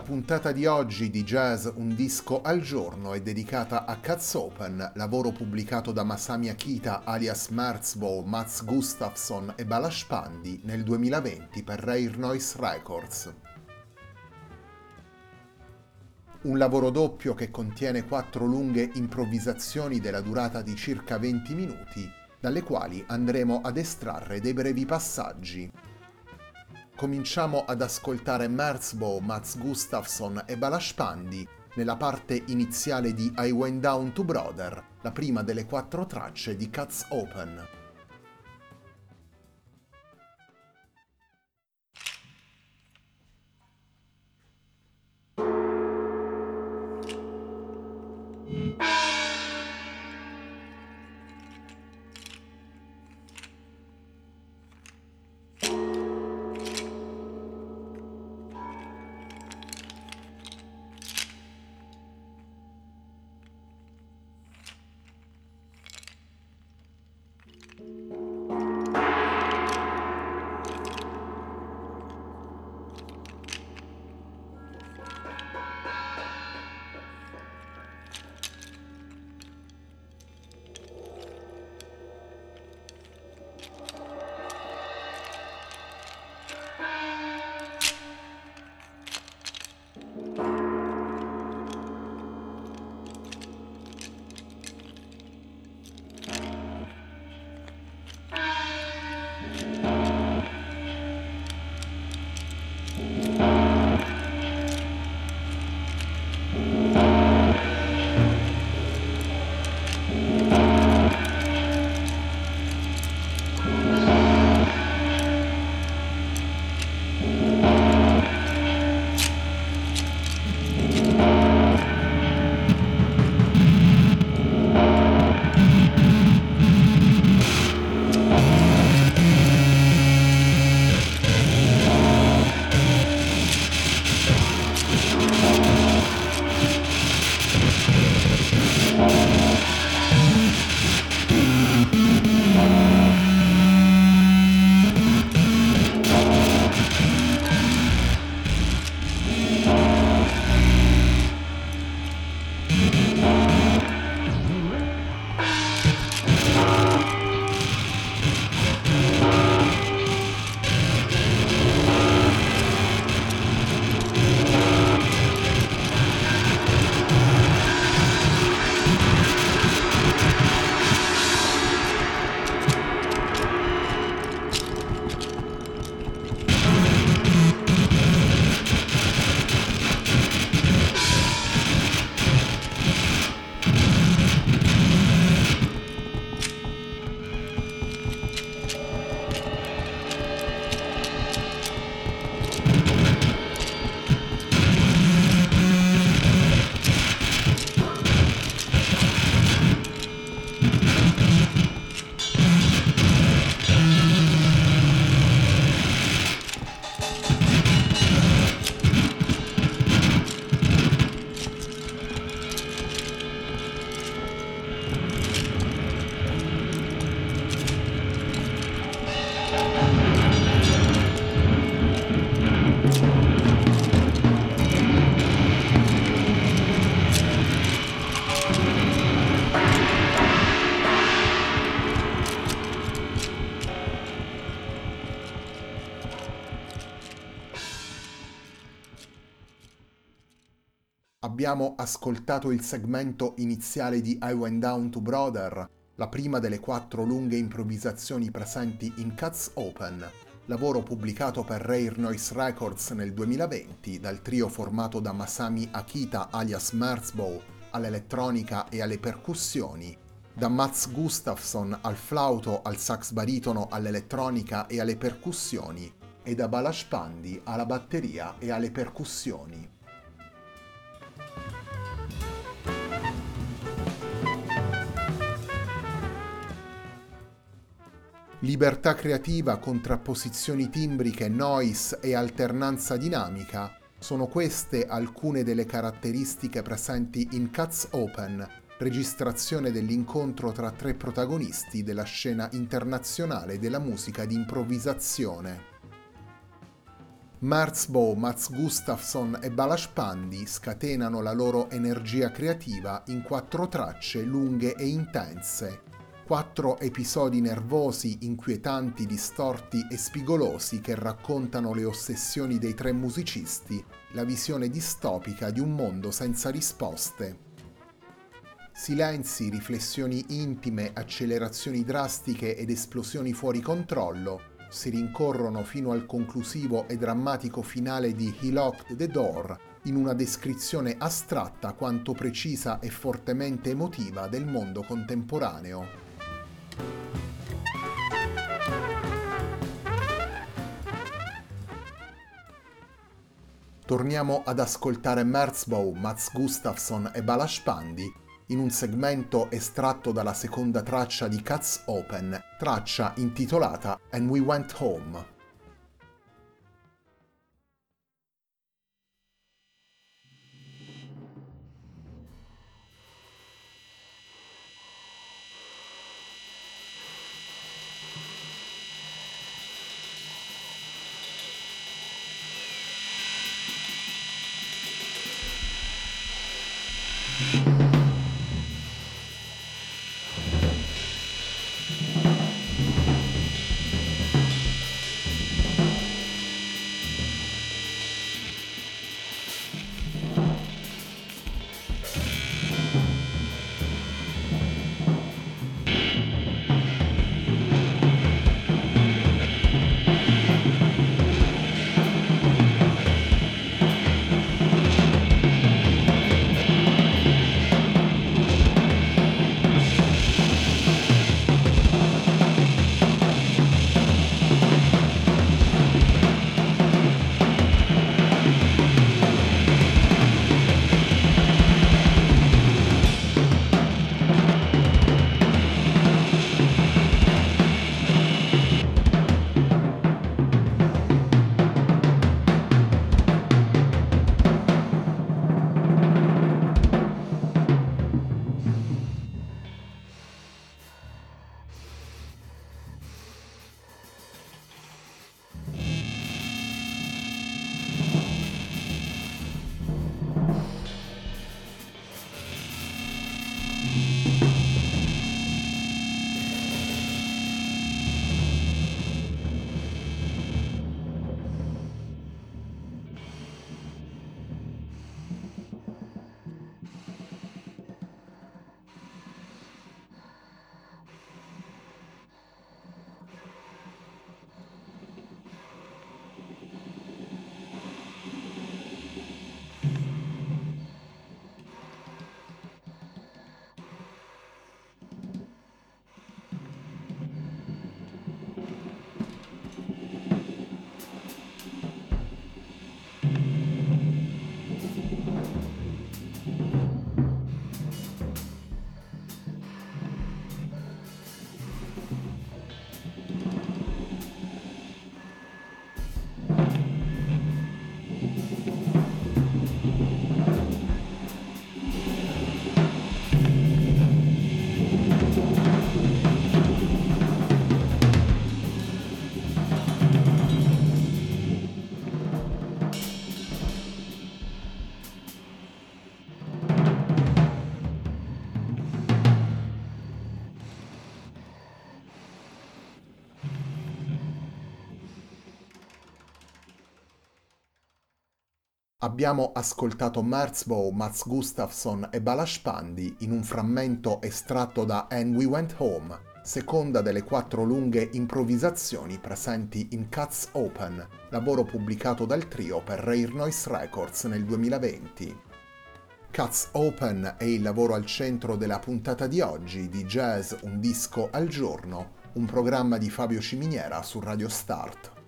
La puntata di oggi di Jazz Un disco al giorno è dedicata a Cats Open, lavoro pubblicato da Masami Akita alias Merzbow, Mats Gustafsson e Balash Pandi nel 2020 per Rare Noise Records. Un lavoro doppio che contiene quattro lunghe improvvisazioni della durata di circa 20 minuti, dalle quali andremo ad estrarre dei brevi passaggi cominciamo ad ascoltare Merzbow, Mats Gustafsson e Balash Pandi nella parte iniziale di I Went Down to Brother, la prima delle quattro tracce di Cuts Open. Mm. Abbiamo ascoltato il segmento iniziale di I Went Down to Brother, la prima delle quattro lunghe improvvisazioni presenti in Cuts Open, lavoro pubblicato per Rare Noise Records nel 2020 dal trio formato da Masami Akita alias Merzbow all'elettronica e alle percussioni, da Mats Gustafsson al flauto, al sax baritono, all'elettronica e alle percussioni, e da Balash Pandi alla batteria e alle percussioni. Libertà creativa, contrapposizioni timbriche, noise e alternanza dinamica sono queste alcune delle caratteristiche presenti in Cuts Open, registrazione dell'incontro tra tre protagonisti della scena internazionale della musica di improvvisazione. Marzbo, Mats Gustafsson e Balash Pandi scatenano la loro energia creativa in quattro tracce lunghe e intense, quattro episodi nervosi, inquietanti, distorti e spigolosi che raccontano le ossessioni dei tre musicisti, la visione distopica di un mondo senza risposte. Silenzi, riflessioni intime, accelerazioni drastiche ed esplosioni fuori controllo si rincorrono fino al conclusivo e drammatico finale di He Locked the Door, in una descrizione astratta quanto precisa e fortemente emotiva del mondo contemporaneo. Torniamo ad ascoltare Merzbow, Mats Gustafsson e Balash Pandi in un segmento estratto dalla seconda traccia di Cuts Open, traccia intitolata And We Went Home. Abbiamo ascoltato Merzbow, Mats Gustafsson e Balash Pandi in un frammento estratto da And We Went Home, seconda delle quattro lunghe improvvisazioni presenti in Cuts Open, lavoro pubblicato dal trio per Rare Noise Records nel 2020. Cuts Open è il lavoro al centro della puntata di oggi di Jazz Un disco al giorno, un programma di Fabio Ciminiera su Radio Start.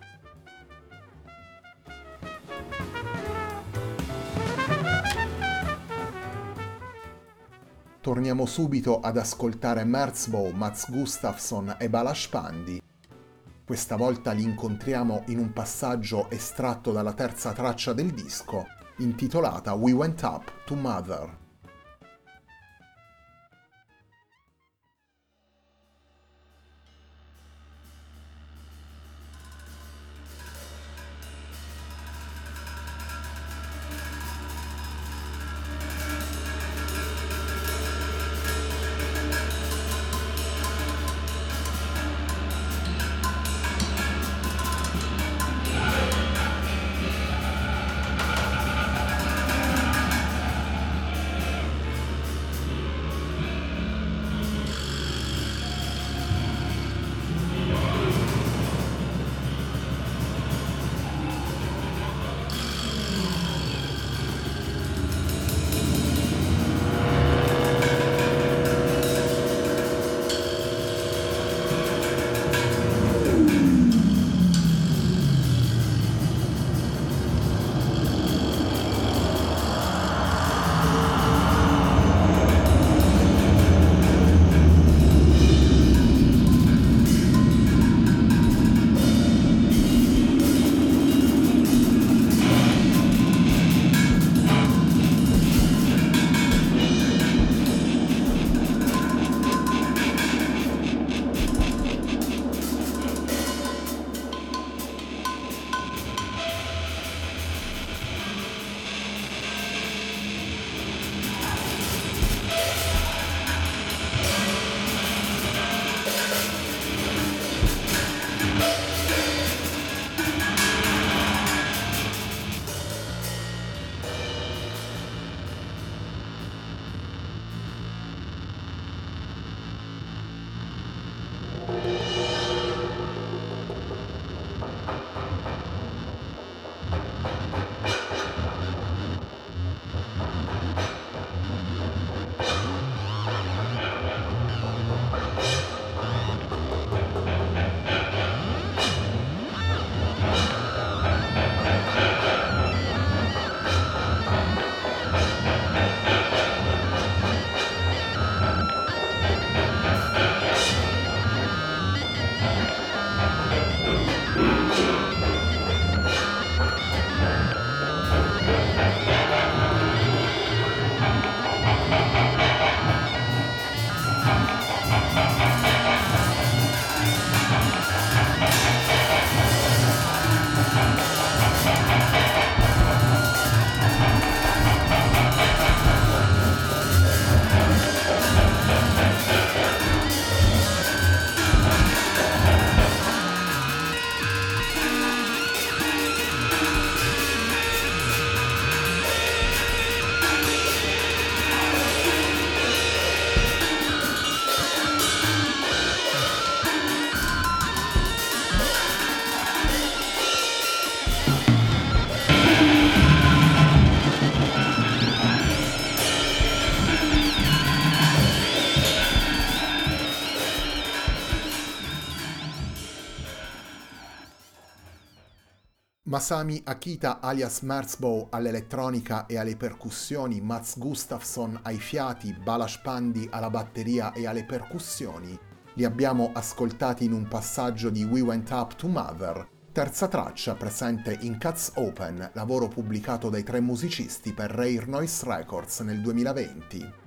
Torniamo subito ad ascoltare Merzbow, Mats Gustafsson e Balash Pandi. Questa volta li incontriamo in un passaggio estratto dalla terza traccia del disco, intitolata We Went Up to Mother. Masami Akita alias Merzbow all'elettronica e alle percussioni, Mats Gustafsson ai fiati, Balash Pandi alla batteria e alle percussioni, li abbiamo ascoltati in un passaggio di We Went Up to Mother, terza traccia presente in Cuts Open, lavoro pubblicato dai tre musicisti per Rare Noise Records nel 2020.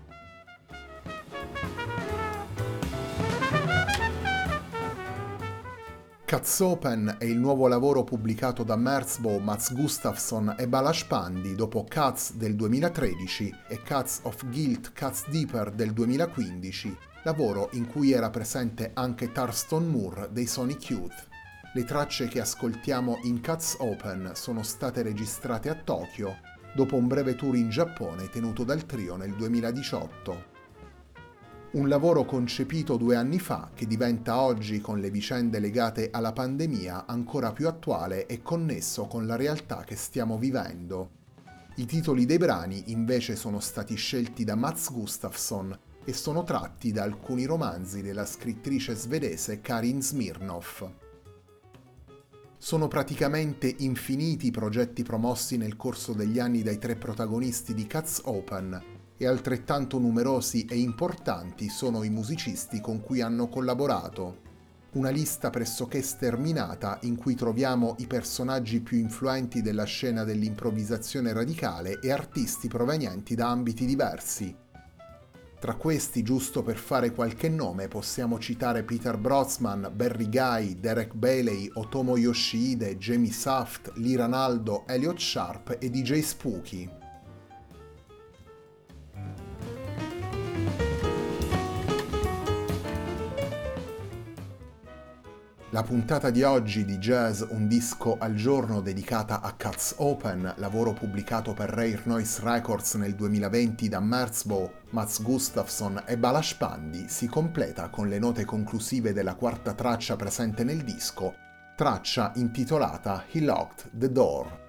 Cuts Open è il nuovo lavoro pubblicato da Merzbow, Mats Gustafsson e Balash Pandi dopo Cuts del 2013 e Cuts of Guilt Cuts Deeper del 2015, lavoro in cui era presente anche Tarston Moore dei Sonic Youth. Le tracce che ascoltiamo in Cuts Open sono state registrate a Tokyo dopo un breve tour in Giappone tenuto dal trio nel 2018. Un lavoro concepito due anni fa che diventa oggi, con le vicende legate alla pandemia, ancora più attuale e connesso con la realtà che stiamo vivendo. I titoli dei brani invece sono stati scelti da Mats Gustafsson e sono tratti da alcuni romanzi della scrittrice svedese Karin Smirnov. Sono praticamente infiniti i progetti promossi nel corso degli anni dai tre protagonisti di Cats Open, e altrettanto numerosi e importanti sono i musicisti con cui hanno collaborato. Una lista pressoché sterminata in cui troviamo i personaggi più influenti della scena dell'improvvisazione radicale e artisti provenienti da ambiti diversi. Tra questi, giusto per fare qualche nome, possiamo citare Peter Brotzman, Barry Guy, Derek Bailey, Otomo Yoshide, Jamie Saft, Lee Ranaldo, Elliot Sharp e DJ Spooky. La puntata di oggi di Jazz Un disco al giorno dedicata a Cuts Open, lavoro pubblicato per Rare Noise Records nel 2020 da Merzbow, Mats Gustafsson e Balash Pandi, si completa con le note conclusive della quarta traccia presente nel disco, traccia intitolata He Locked the Door.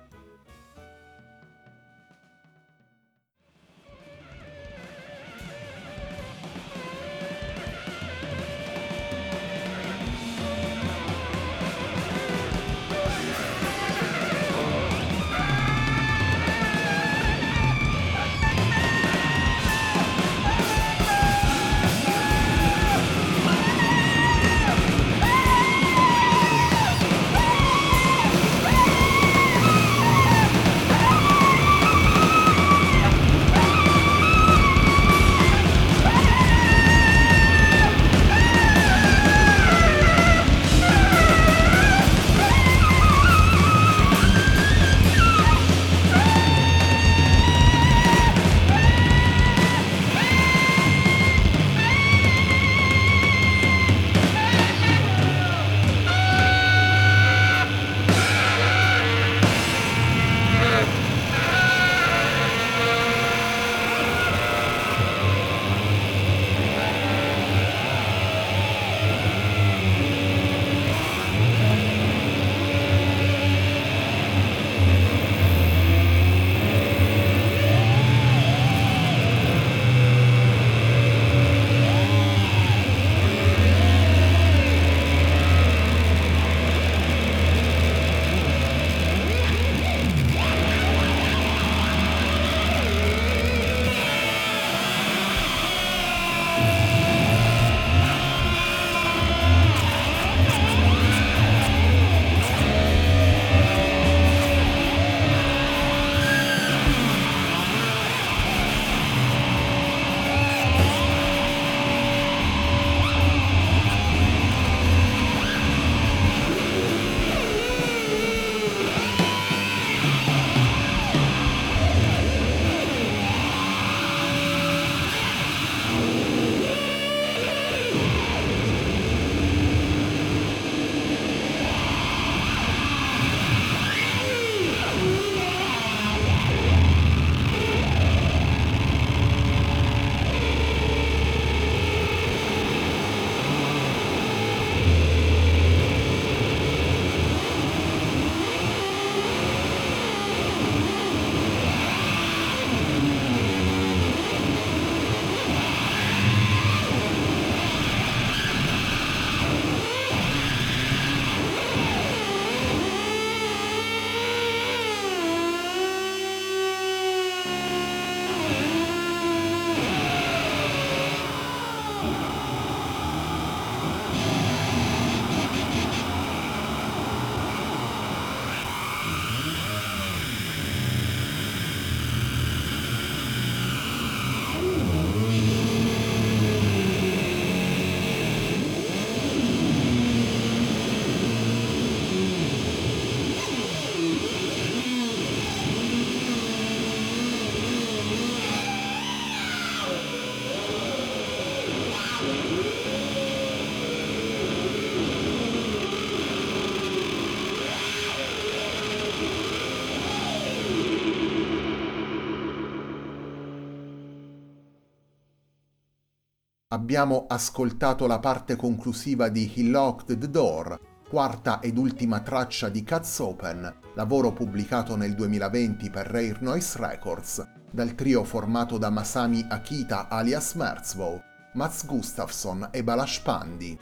Abbiamo ascoltato la parte conclusiva di He Locked the Door, quarta ed ultima traccia di Cuts Open, lavoro pubblicato nel 2020 per Rare Noise Records, dal trio formato da Masami Akita alias Merzbow, Mats Gustafsson e Balash Pandi.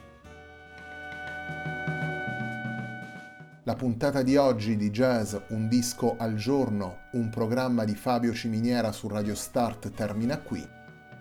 La puntata di oggi di Jazz Un disco al giorno, un programma di Fabio Ciminiera su Radio Start termina qui.